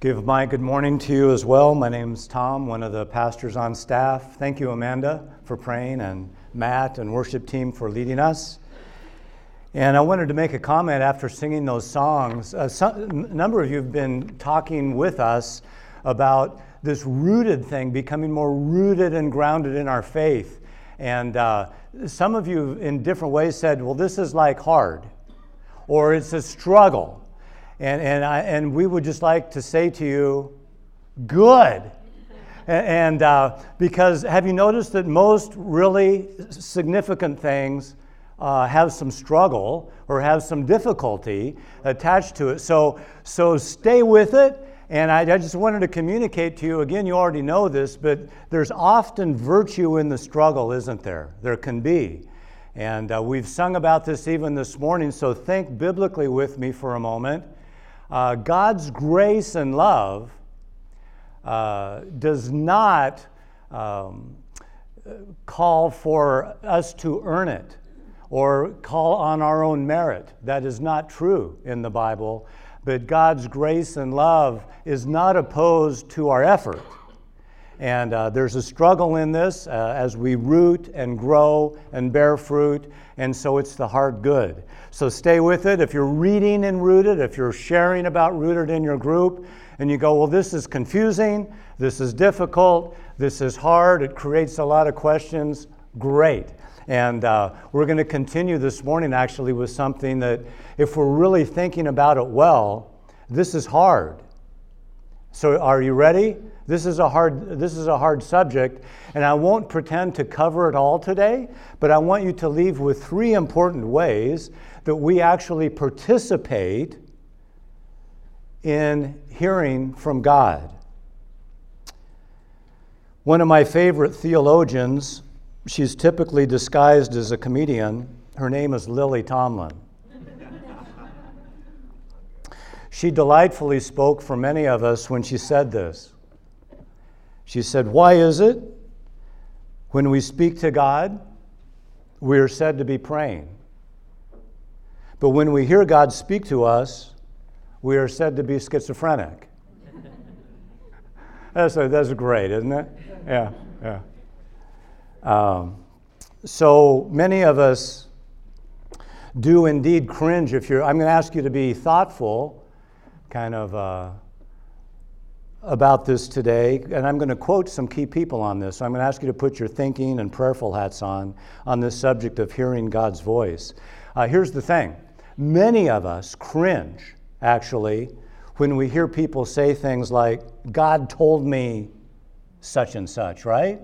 Give my good morning to you as well. My name's Tom, one of the pastors on staff. Thank you, Amanda, for praying, and Matt and worship team for leading us. And I wanted to make a comment after singing those songs. Uh, a number of you have been talking with us about this rooted thing, becoming more rooted and grounded in our faith. And uh, some of you, in different ways, said, well, this is like hard, or it's a struggle. And, and, I, and we would just like to say to you, good. and uh, because have you noticed that most really significant things uh, have some struggle or have some difficulty attached to it? So, so stay with it. And I, I, just wanted to communicate to you again, you already know this, but there's often virtue in the struggle, isn't there? There can be. And uh, we've sung about this even this morning, so think biblically with me for a moment. Uh, God's grace and love uh, does not um, call for us to earn it or call on our own merit. That is not true in the Bible. But God's grace and love is not opposed to our effort. And uh, there's a struggle in this uh, as we root and grow and bear fruit, and so it's the hard good. So stay with it. If you're reading in Rooted, if you're sharing about Rooted in your group, and you go, well, this is confusing, this is difficult, this is hard, it creates a lot of questions, great. And uh, we're going to continue this morning actually with something that, if we're really thinking about it well, this is hard. So, are you ready? This is a hard, this is a hard subject, and I won't pretend to cover it all today, but I want you to leave with three important ways that we actually participate in hearing from God. One of my favorite theologians She's typically disguised as a comedian. Her name is Lily Tomlin. she delightfully spoke for many of us when she said this. She said, Why is it when we speak to God, we are said to be praying? But when we hear God speak to us, we are said to be schizophrenic. that's, that's great, isn't it? Yeah, yeah. Um, so many of us do indeed cringe if you're. I'm going to ask you to be thoughtful, kind of. Uh, about this today, and I'm going to quote some key people on this. So I'm going to ask you to put your thinking and prayerful hats on on this subject of hearing God's voice. Uh, here's the thing many of us cringe, actually, when we hear people say things like, God told me such and such, right?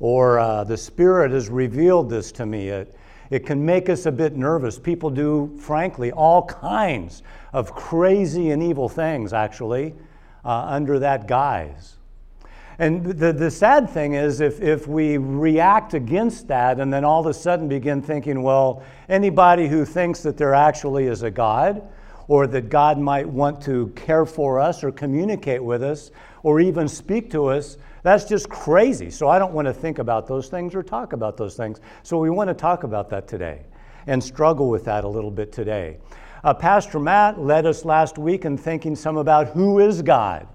or uh, the Spirit has revealed this to me. It, it can make us a bit nervous. People do, frankly, all kinds of crazy and evil things, actually, uh, under that guise. And the, the sad thing is, if, if we react against that and then all of a sudden begin thinking, well, anybody who thinks that there actually is a God, or that God might want to care for us or communicate with us or even speak to us, that's just crazy. So I don't want to think about those things or talk about those things. So we want to talk about that today and struggle with that a little bit today. Uh, Pastor Matt led us last week in thinking some about who is God.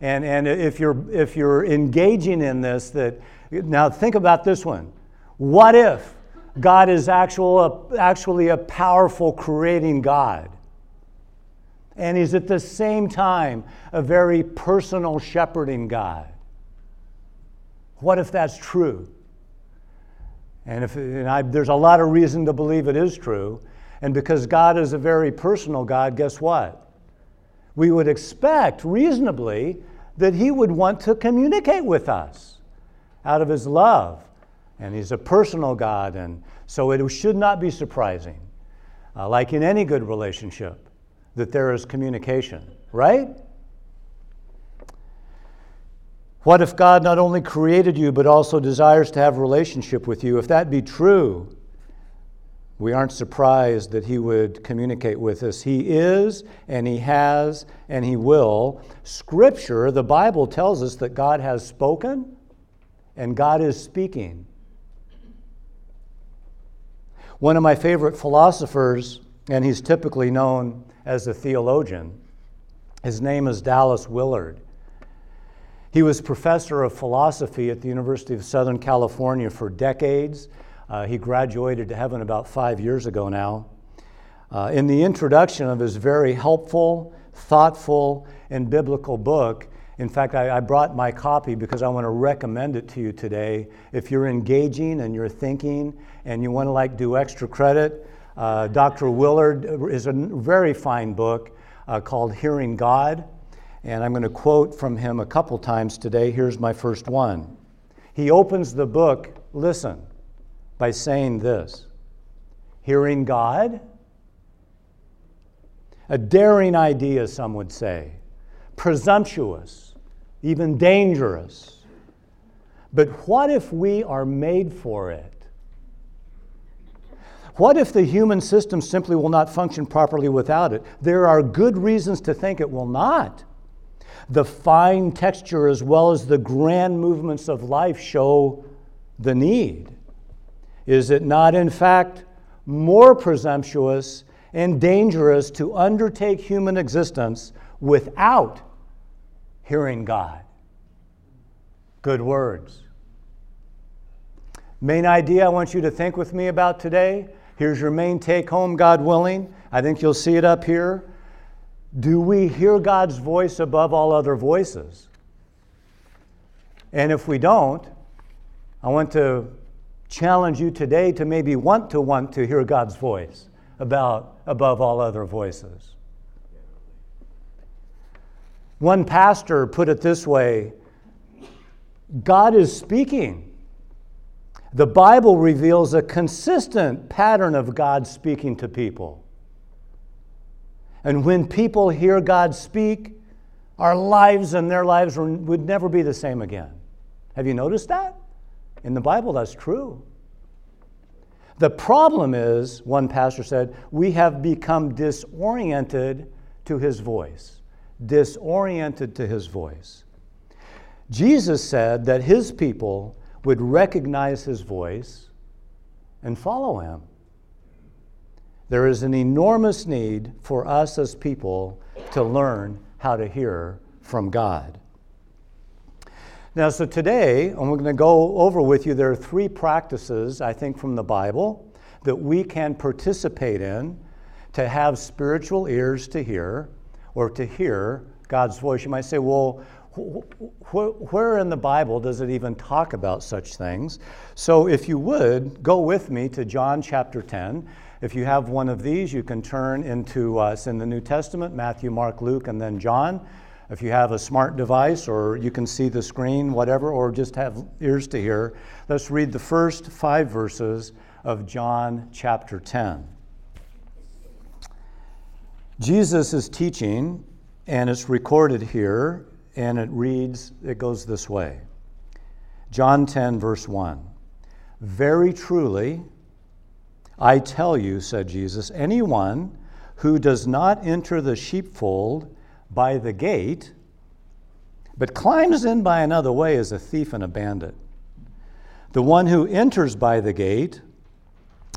And, and if, you're, if you're engaging in this, that now think about this one. What if God is actual, actually a powerful creating God? And He's at the same time a very personal shepherding God. What if that's true? And, if, and I, there's a lot of reason to believe it is true. And because God is a very personal God, guess what? We would expect reasonably that He would want to communicate with us out of His love. And He's a personal God, and so it should not be surprising, uh, like in any good relationship, that there is communication, right? What if God not only created you, but also desires to have a relationship with you? If that be true, we aren't surprised that He would communicate with us. He is, and He has, and He will. Scripture, the Bible tells us that God has spoken and God is speaking. One of my favorite philosophers, and he's typically known as a theologian, His name is Dallas Willard. He was professor of philosophy at the University of Southern California for decades. Uh, he graduated to heaven about five years ago now. Uh, in the introduction of his very helpful, thoughtful, and biblical book, in fact, I, I, brought my copy because I want to recommend it to you today. If you're engaging and you're thinking and you want to like do extra credit, uh, Dr. Willard is a very fine book uh, called Hearing God. And I'm going to quote from him a couple times today. Here's my first one. He opens the book, listen, by saying this Hearing God? A daring idea, some would say, presumptuous even dangerous. But what if we are made for it? What if the human system simply will not function properly without it? There are good reasons to think it will not. The fine texture as well as the grand movements of life show the need. Is it not, in fact, more presumptuous and dangerous to undertake human existence without hearing God. Good words. Main idea I want you to think with me about today. Here's your main take home, God willing. I think you'll see it up here. Do we hear God's voice above all other voices? And if we don't, I want to challenge you today to maybe want to want to hear God's voice about above all other voices. One pastor put it this way God is speaking. The Bible reveals a consistent pattern of God speaking to people. And when people hear God speak, our lives and their lives would never be the same again. Have you noticed that? In the Bible, that's true. The problem is, one pastor said, we have become disoriented to his voice disoriented to his voice. Jesus said that his people would recognize his voice and follow him. There is an enormous need for us as people to learn how to hear from God. Now, so today, I'm going to go over with you, there are three practices, I think, from the Bible that we can participate in to have spiritual ears to hear or to hear God's voice. You might say, well, wh- where in the Bible does it even talk about such things? So, if you would, go with me to John chapter 10. If you have one of these, you can turn into uh, in the New Testament Matthew, Mark, Luke, and then John. If you have a smart device or you can see the screen, whatever, or just have ears to hear, let's read the first five verses of John chapter 10. Jesus is teaching, and it's recorded here, and it reads, it goes this way John 10, verse 1. Very truly, I tell you, said Jesus, anyone who does not enter the sheepfold by the gate, but climbs in by another way is a thief and a bandit. The one who enters by the gate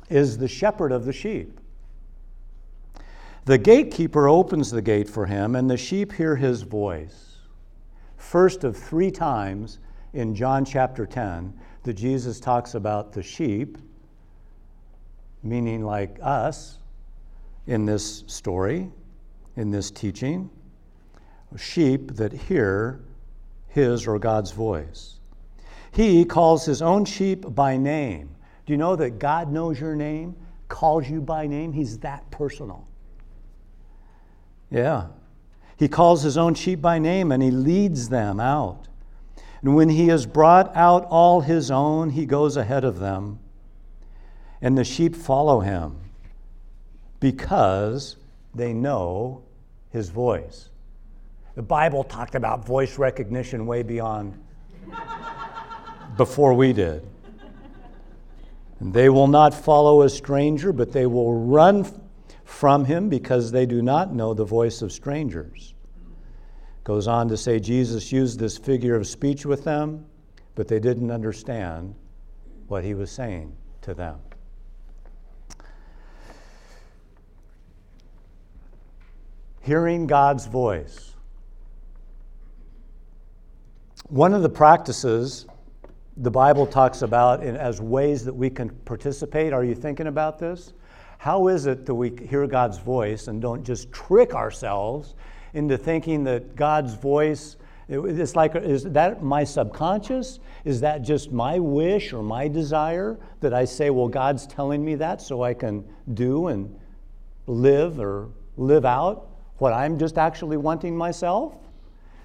is the shepherd of the sheep. The gatekeeper opens the gate for him, and the sheep hear his voice. First of three times in John chapter 10 that Jesus talks about the sheep, meaning like us in this story, in this teaching, sheep that hear his or God's voice. He calls his own sheep by name. Do you know that God knows your name, calls you by name? He's that personal. Yeah. He calls his own sheep by name and he leads them out. And when he has brought out all his own, he goes ahead of them. And the sheep follow him because they know his voice. The Bible talked about voice recognition way beyond before we did. And they will not follow a stranger, but they will run from him because they do not know the voice of strangers. Goes on to say Jesus used this figure of speech with them, but they didn't understand what he was saying to them. Hearing God's voice. One of the practices the Bible talks about in, as ways that we can participate, are you thinking about this? How is it that we hear God's voice and don't just trick ourselves into thinking that God's voice it's like, is that my subconscious? Is that just my wish or my desire that I say, well, God's telling me that so I can do and live or live out what I'm just actually wanting myself?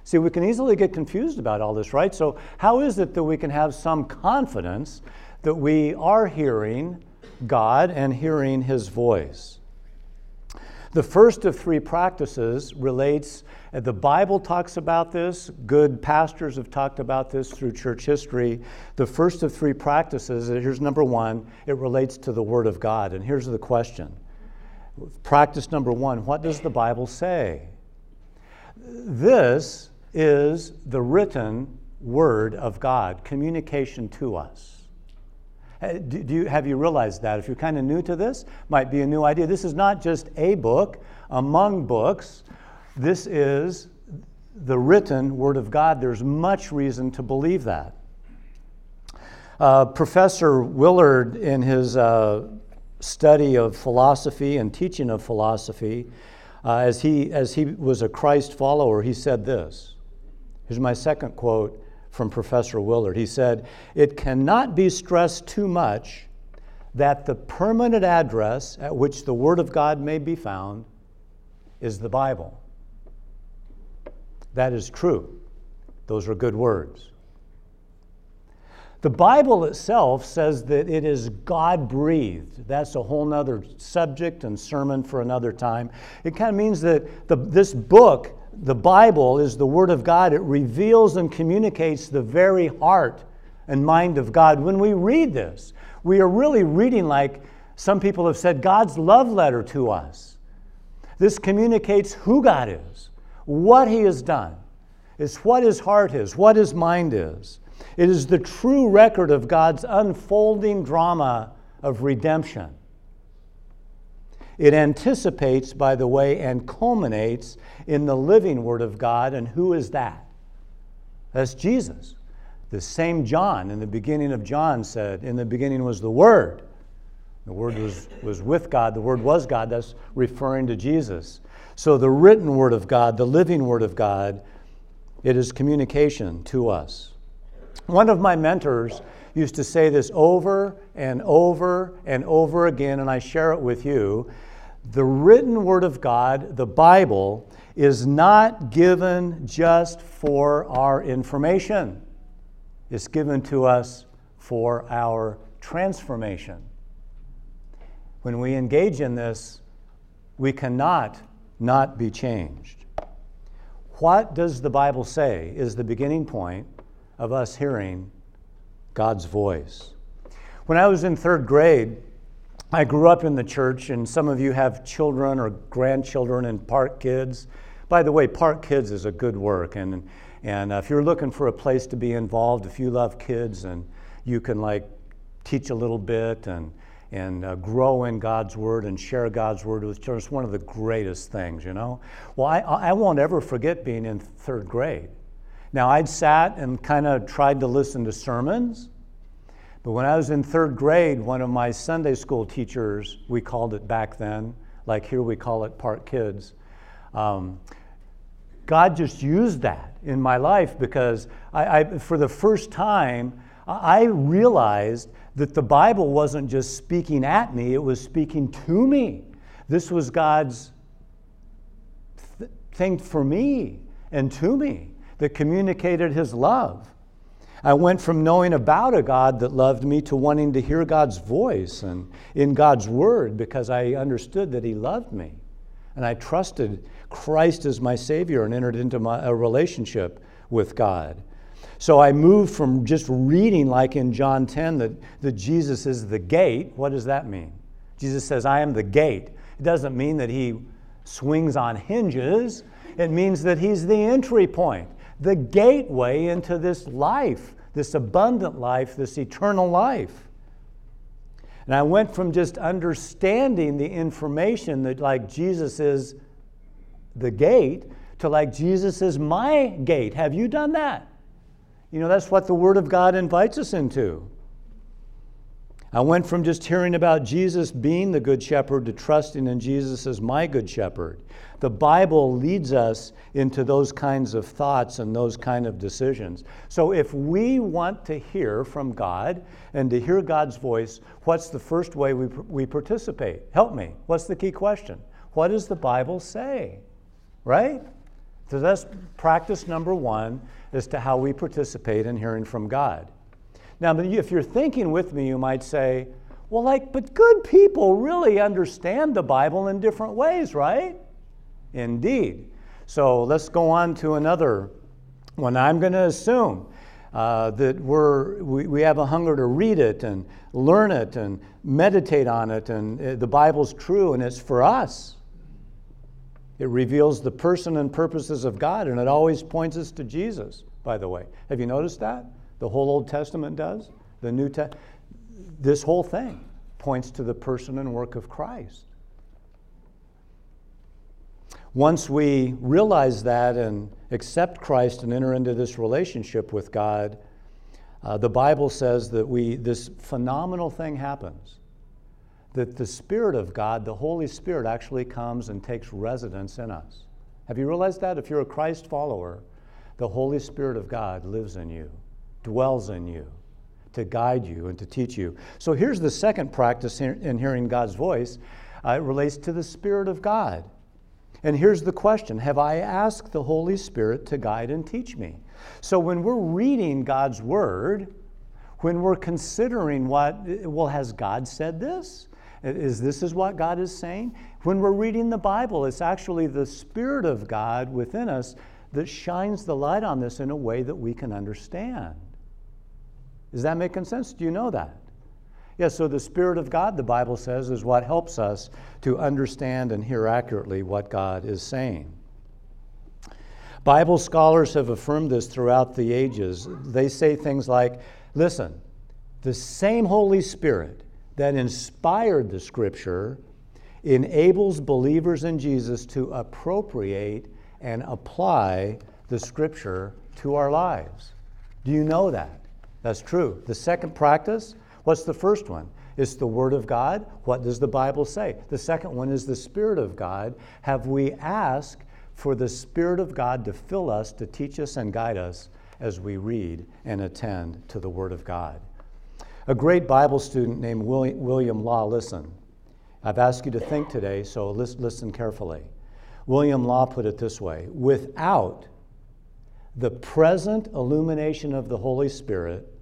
See, we can easily get confused about all this, right? So, how is it that we can have some confidence that we are hearing God and hearing His voice? The first of three practices relates, uh, the Bible talks about this, good pastors have talked about this through church history. The first of three practices, uh, here's number one, it relates to the Word of God. And here's the question Practice number one what does the Bible say? This is the written Word of God, communication to us. Do, you, have you realized that? If you're kind of new to this, might be a new idea. This is not just a book among books. This is the written Word of God. There's much reason to believe that. Uh, Professor Willard, in his uh, study of philosophy and teaching of philosophy, uh, as, he, as he was a Christ follower, he said this. Here's my second quote from Professor Willard. He said, It cannot be stressed too much that the permanent address at which the Word of God may be found is the Bible. That is true. Those are good words. The Bible itself says that it is God breathed. That's a whole other subject and sermon for another time. It kind of means that the, this book the Bible is the Word of God. It reveals and communicates the very heart and mind of God. When we read this, we are really reading like some people have said God's love letter to us. This communicates who God is, what He has done, it's what His heart is, what His mind is. It is the true record of God's unfolding drama of redemption. It anticipates, by the way, and culminates in the living Word of God. And who is that? That's Jesus. The same John in the beginning of John said, In the beginning was the Word. The Word was, was with God, the Word was God. That's referring to Jesus. So the written Word of God, the living Word of God, it is communication to us. One of my mentors used to say this over and over and over again, and I share it with you. The written Word of God, the Bible, is not given just for our information, it's given to us for our transformation. When we engage in this, we cannot not be changed. What does the Bible say is the beginning point of us hearing God's voice. When I was in third grade, I grew up in the church, and some of you have children or grandchildren and park kids. By the way, Park Kids is a good work, and and uh, if you're looking for a place to be involved, if you love kids and you can like teach a little bit and and uh, grow in God's Word and share God's Word with children, it's one of the greatest things, you know. Well, I, I won't ever forget being in third grade. Now, I'd sat and kind of tried to listen to sermons, but when I was in third grade, one of my Sunday school teachers, we called it back then, like here we call it Park Kids, um, God just used that in my life because I, I, for the first time, I realized that the Bible wasn't just speaking at me, it was speaking to me. This was God's th- thing for me and to me that communicated His love. I went from knowing about a God that loved me to wanting to hear God's voice and in God's Word because I understood that He loved me. And I trusted Christ as my Savior and entered into my, a relationship with God. So I moved from just reading, like in John 10, that, that Jesus is the gate. What does that mean? Jesus says, I am the gate. It doesn't mean that He swings on hinges, it means that He's the entry point, the gateway into this life, this abundant life, this eternal life. And I went from just understanding the information that, like, Jesus is the gate to, like, Jesus is my gate. Have you done that? You know, that's what the Word of God invites us into. I went from just hearing about Jesus being the Good Shepherd to trusting in Jesus as my Good Shepherd. The Bible leads us into those kinds of thoughts and those kind of decisions. So if we want to hear from God and to hear God's voice, what's the first way we, we participate? Help me. What's the key question? What does the Bible say? Right? So that's practice number one as to how we participate in hearing from God. Now, if you're thinking with me, you might say, well, like, but good people really understand the Bible in different ways, right? Indeed. So let's go on to another one. I'm going to assume uh, that we're, we, we have a hunger to read it and learn it and meditate on it, and uh, the Bible's true and it's for us. It reveals the person and purposes of God, and it always points us to Jesus, by the way. Have you noticed that? The whole Old Testament does. The New Testament. This whole thing points to the person and work of Christ. Once we realize that and accept Christ and enter into this relationship with God, uh, the Bible says that we this phenomenal thing happens that the Spirit of God, the Holy Spirit, actually comes and takes residence in us. Have you realized that? If you're a Christ follower, the Holy Spirit of God lives in you, dwells in you to guide you and to teach you. So here's the second practice in hearing God's voice uh, it relates to the Spirit of God. And here's the question Have I asked the Holy Spirit to guide and teach me? So when we're reading God's Word, when we're considering what, well, has God said this? Is this is what God is saying? When we're reading the Bible, it's actually the Spirit of God within us that shines the light on this in a way that we can understand. Is that making sense? Do you know that? Yes, yeah, so the Spirit of God, the Bible says, is what helps us to understand and hear accurately what God is saying. Bible scholars have affirmed this throughout the ages. They say things like, listen, the same Holy Spirit that inspired the Scripture enables believers in Jesus to appropriate and apply the Scripture to our lives. Do you know that? That's true. The second practice, what's the first one? It's the Word of God. What does the Bible say? The second one is the Spirit of God. Have we asked for the Spirit of God to fill us, to teach us, and guide us as we read and attend to the Word of God? A great Bible student named William Law, listen. I've asked you to think today, so listen carefully. William Law put it this way without the present illumination of the Holy Spirit,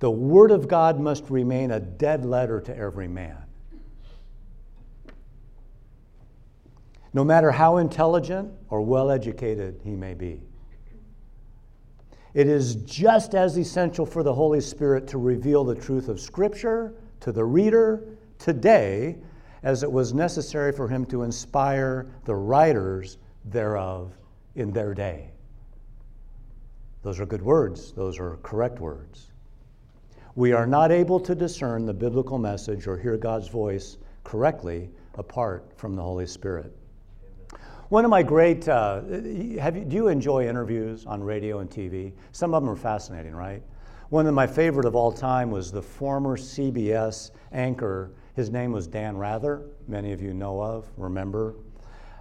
the Word of God must remain a dead letter to every man. No matter how intelligent or well educated he may be. It is just as essential for the Holy Spirit to reveal the truth of Scripture to the reader today as it was necessary for him to inspire the writers thereof in their day. Those are good words, those are correct words. We are not able to discern the biblical message or hear God's voice correctly apart from the Holy Spirit. One of my great, uh, you, do you enjoy interviews on radio and TV? Some of them are fascinating, right? One of my favorite of all time was the former CBS anchor. His name was Dan Rather, many of you know of, remember,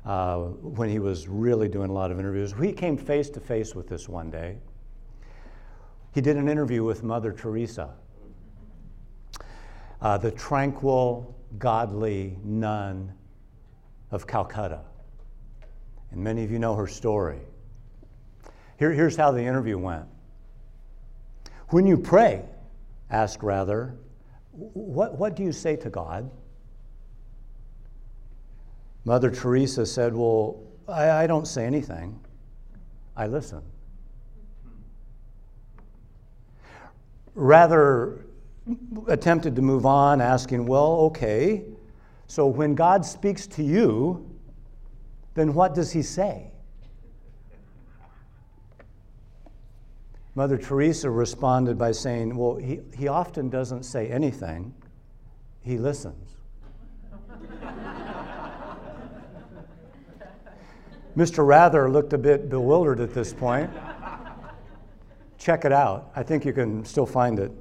uh, when he was really doing a lot of interviews. He came face to face with this one day. He did an interview with Mother Teresa, uh, the tranquil, godly nun of Calcutta. And many of you know her story. Here, here's how the interview went. When you pray, ask Rather, what, what do you say to God? Mother Teresa said, Well, I, I don't say anything, I listen. Rather, attempted to move on, asking, Well, okay, so when God speaks to you, then what does he say? Mother Teresa responded by saying, Well, he, he often doesn't say anything, he listens. Mr. Rather looked a bit bewildered at this point. Check it out. I think you can still find it.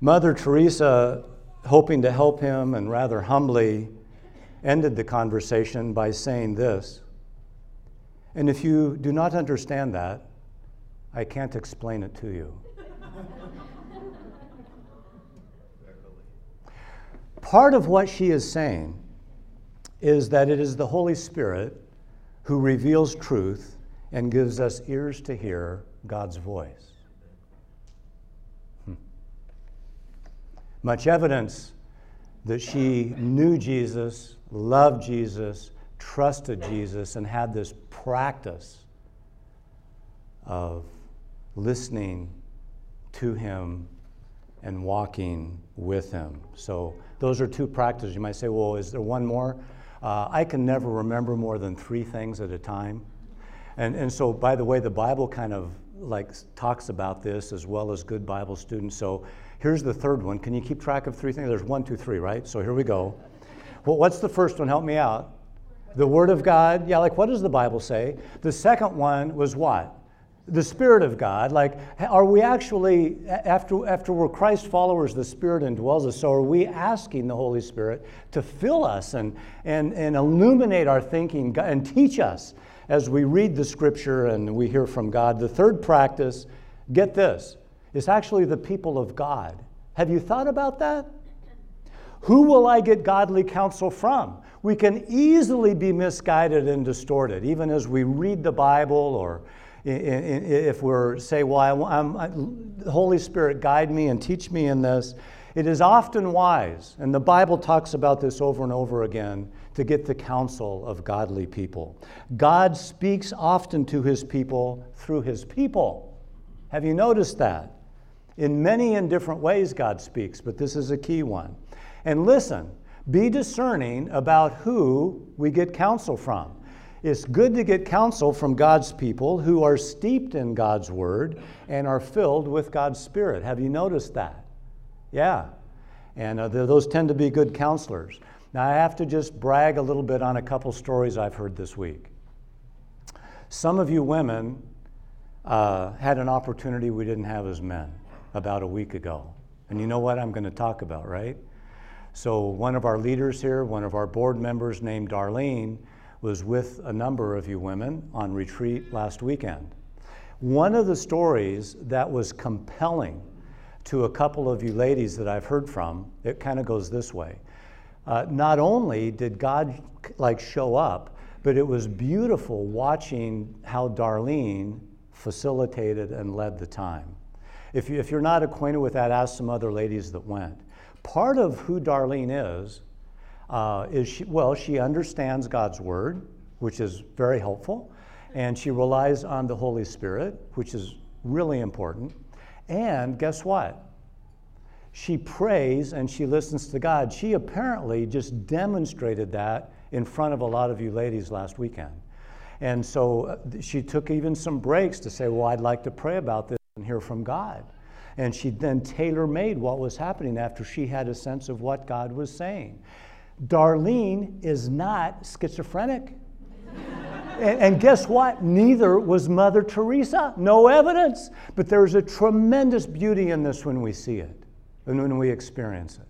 Mother Teresa, hoping to help him and rather humbly, ended the conversation by saying this And if you do not understand that, I can't explain it to you. Part of what she is saying is that it is the Holy Spirit who reveals truth and gives us ears to hear God's voice. Hmm. Much evidence that she knew Jesus, loved Jesus, trusted Jesus, and had this practice of listening to him and walking with him. So, those are two practices. You might say, well, is there one more? Uh, I can never remember more than three things at a time. And, and so, by the way, the Bible kind of like talks about this as well as good Bible students. So here's the third one. Can you keep track of three things? There's one, two, three, right? So here we go. Well, what's the first one? Help me out. The Word of God. Yeah, like what does the Bible say? The second one was what? The Spirit of God. Like, are we actually, after, after we're Christ followers, the Spirit indwells us. So are we asking the Holy Spirit to fill us and, and, and illuminate our thinking and teach us as we read the scripture and we hear from God. The third practice, get this, is actually the people of God. Have you thought about that? Who will I get godly counsel from? We can easily be misguided and distorted, even as we read the Bible or if we're say, well, I'm, I, Holy Spirit guide me and teach me in this. It is often wise, and the Bible talks about this over and over again, to get the counsel of godly people. God speaks often to his people through his people. Have you noticed that? In many and different ways, God speaks, but this is a key one. And listen, be discerning about who we get counsel from. It's good to get counsel from God's people who are steeped in God's word and are filled with God's Spirit. Have you noticed that? Yeah. And uh, those tend to be good counselors. Now, I have to just brag a little bit on a couple stories I've heard this week. Some of you women uh, had an opportunity we didn't have as men about a week ago. And you know what I'm going to talk about, right? So, one of our leaders here, one of our board members named Darlene, was with a number of you women on retreat last weekend. One of the stories that was compelling to a couple of you ladies that I've heard from, it kind of goes this way uh, not only did God like show up, but it was beautiful watching how Darlene facilitated and led the time. If, you, if you're not acquainted with that, ask some other ladies that went. Part of who Darlene is, uh, is she, well, she understands God's word, which is very helpful, and she relies on the Holy Spirit, which is really important. And guess what? she prays and she listens to God. She apparently just demonstrated that in front of a lot of you ladies last weekend. And so uh, she took even some breaks to say, Well, I'd like to pray about this and hear from God. And she then tailor made what was happening after she had a sense of what God was saying. Darlene is not schizophrenic. and, guess what? Neither was Mother Teresa. No evidence. But there's a tremendous beauty in this when we see it and when we experience it.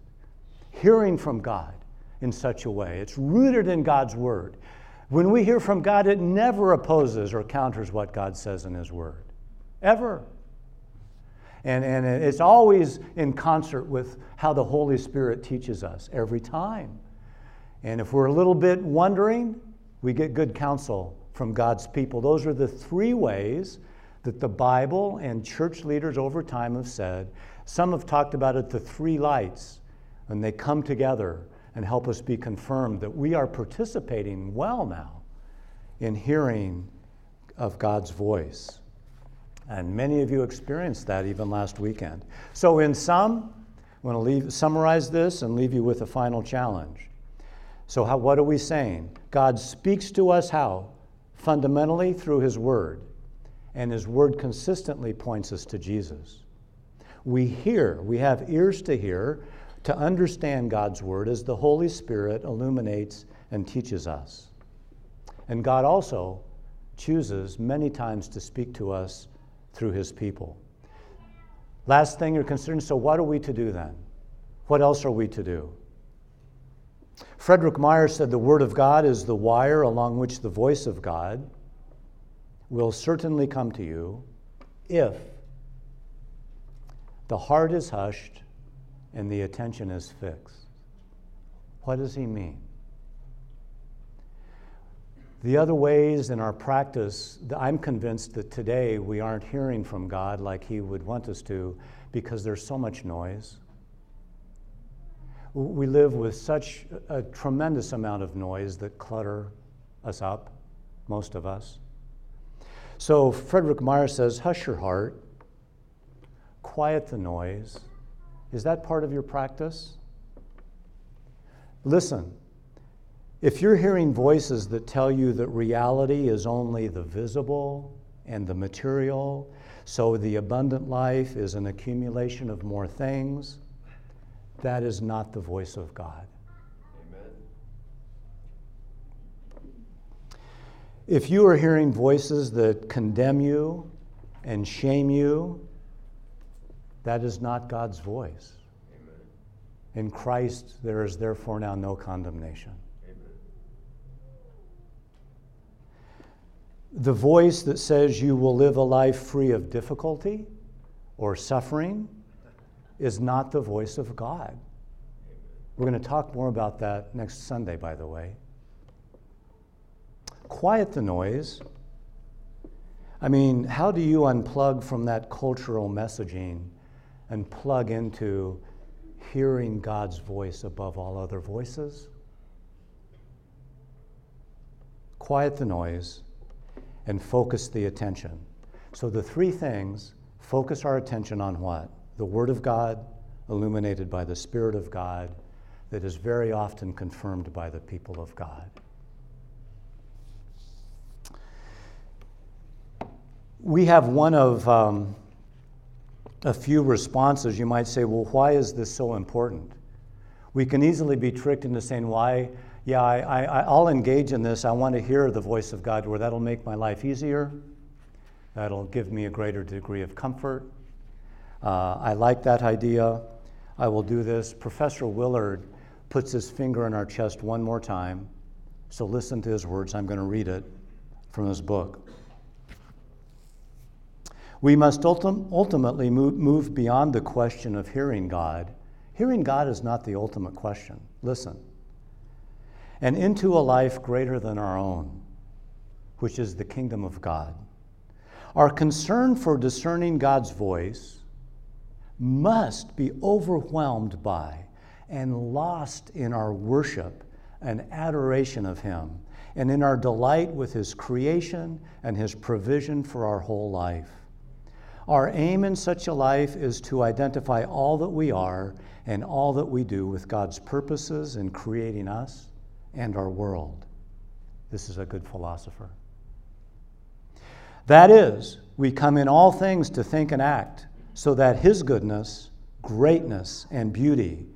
Hearing from God in such a way, it's rooted in God's Word. When we hear from God, it never opposes or counters what God says in His Word, ever. And, and it's always in concert with how the Holy Spirit teaches us every time. And if we're a little bit wondering, we get good counsel from God's people. Those are the three ways that the Bible and church leaders over time have said some have talked about it the three lights, and they come together and help us be confirmed that we are participating well now in hearing of God's voice. And many of you experienced that even last weekend. So, in sum, I want to leave, summarize this and leave you with a final challenge. So, how, what are we saying? God speaks to us how? Fundamentally through His Word. And His Word consistently points us to Jesus we hear, we have ears to hear, to understand God's word as the Holy Spirit illuminates and teaches us. And God also chooses many times to speak to us through his people. Last thing you're concerned so, what are we to do then? What else are we to do? Frederick Meyer said the Word of God is the wire along which the voice of God will certainly come to you if the heart is hushed and the attention is fixed. What does he mean? The other ways in our practice, I'm convinced that today we aren't hearing from God like He would want us to because there's so much noise. We live with such a tremendous amount of noise that clutter us up, most of us. So Frederick Meyer says, Hush your heart, quiet the noise. Is that part of your practice? Listen, if you're hearing voices that tell you that reality is only the visible and the material, so the abundant life is an accumulation of more things, that is not the voice of God. Amen. If you are hearing voices that condemn you and shame you, that is not God's voice. Amen. In Christ, there is therefore now no condemnation. the voice that says you will live a life free of difficulty or suffering is not the voice of God. We're going to talk more about that next Sunday, by the way. Quiet the noise. I mean, how do you unplug from that cultural messaging and plug into hearing God's voice above all other voices? Quiet the noise and focus the attention. So the three things focus our attention on what? The Word of God, illuminated by the Spirit of God, that is very often confirmed by the people of God. We have one of um, a few responses. You might say, well, why is this so important? We can easily be tricked into saying, why yeah, I, will engage in this. I want to hear the voice of God where that'll make my life easier. That'll give me a greater degree of comfort. Uh, I like that idea. I will do this. Professor Willard puts his finger in our chest one more time. So listen to his words. I'm going to read it from his book. We must ultim- ultimately move, move beyond the question of hearing God. Hearing God is not the ultimate question. Listen and into a life greater than our own, which is the kingdom of God. Our concern for discerning God's voice must be overwhelmed by and lost in our worship and adoration of Him, and in our delight with His creation and His provision for our whole life. Our aim in such a life is to identify all that we are and all that we do with God's purposes in creating us and our world. This is a good philosopher. That is, we come in all things to think and act so that His goodness, greatness, and beauty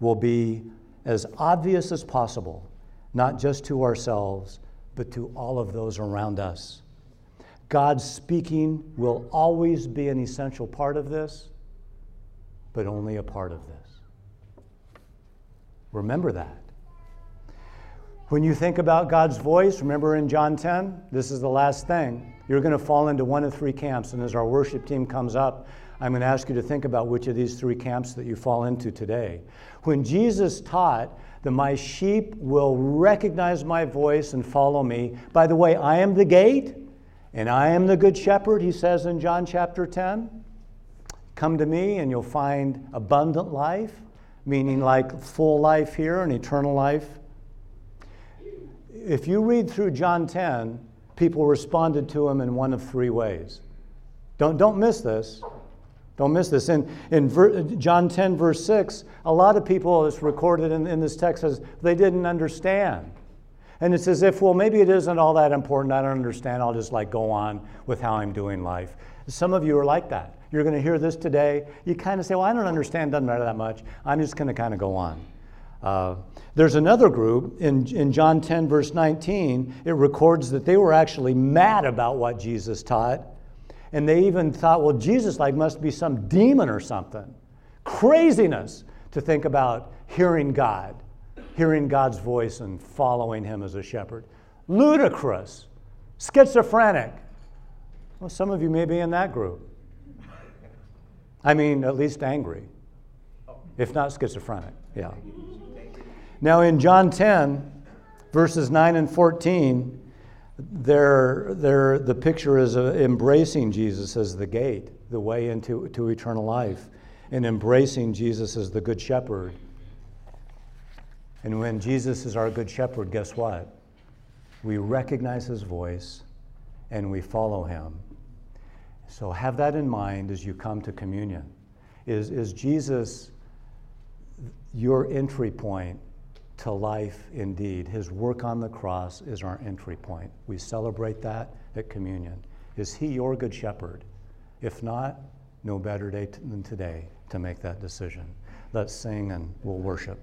will be as obvious as possible, not just to ourselves, but to all of those around us. God's speaking will always be an essential part of this, but only a part of this. Remember that. When you think about God's voice, remember in John 10, this is the last thing. You're going to fall into one of three camps. And as our worship team comes up, I'm going to ask you to think about which of these three camps that you fall into today. When Jesus taught that my sheep will recognize my voice and follow me, by the way, I am the gate and I am the good shepherd, he says in John chapter 10. Come to me and you'll find abundant life, meaning like full life here and eternal life if you read through John 10, people responded to him in one of three ways. Don't, don't miss this. Don't miss this. In, in ver, John 10, verse 6, a lot of people, it's recorded in, in this text, says they didn't understand. And it's as if, well, maybe it isn't all that important. I don't understand. I'll just like go on with how I'm doing life. Some of you are like that. You're going to hear this today. You kind of say, well, I don't understand. Doesn't matter that much. I'm just going to kind of go on. Uh, there's another group in, in John 10, verse 19, it records that they were actually mad about what Jesus taught. And they even thought, well, Jesus like must be some demon or something. Craziness to think about hearing God, hearing God's voice and following him as a shepherd. Ludicrous, schizophrenic. Well, some of you may be in that group. I mean, at least angry, if not schizophrenic. Yeah. Now, in John 10, verses 9 and 14, there, there, the picture is uh, embracing Jesus as the gate, the way into to eternal life, and embracing Jesus as the good shepherd. And when Jesus is our good shepherd, guess what? We recognize his voice and we follow him. So have that in mind as you come to communion. Is, is Jesus your entry point to life indeed? His work on the cross is our entry point. We celebrate that at communion. Is he your good shepherd? If not, no better day than today to make that decision. Let's sing and we'll worship.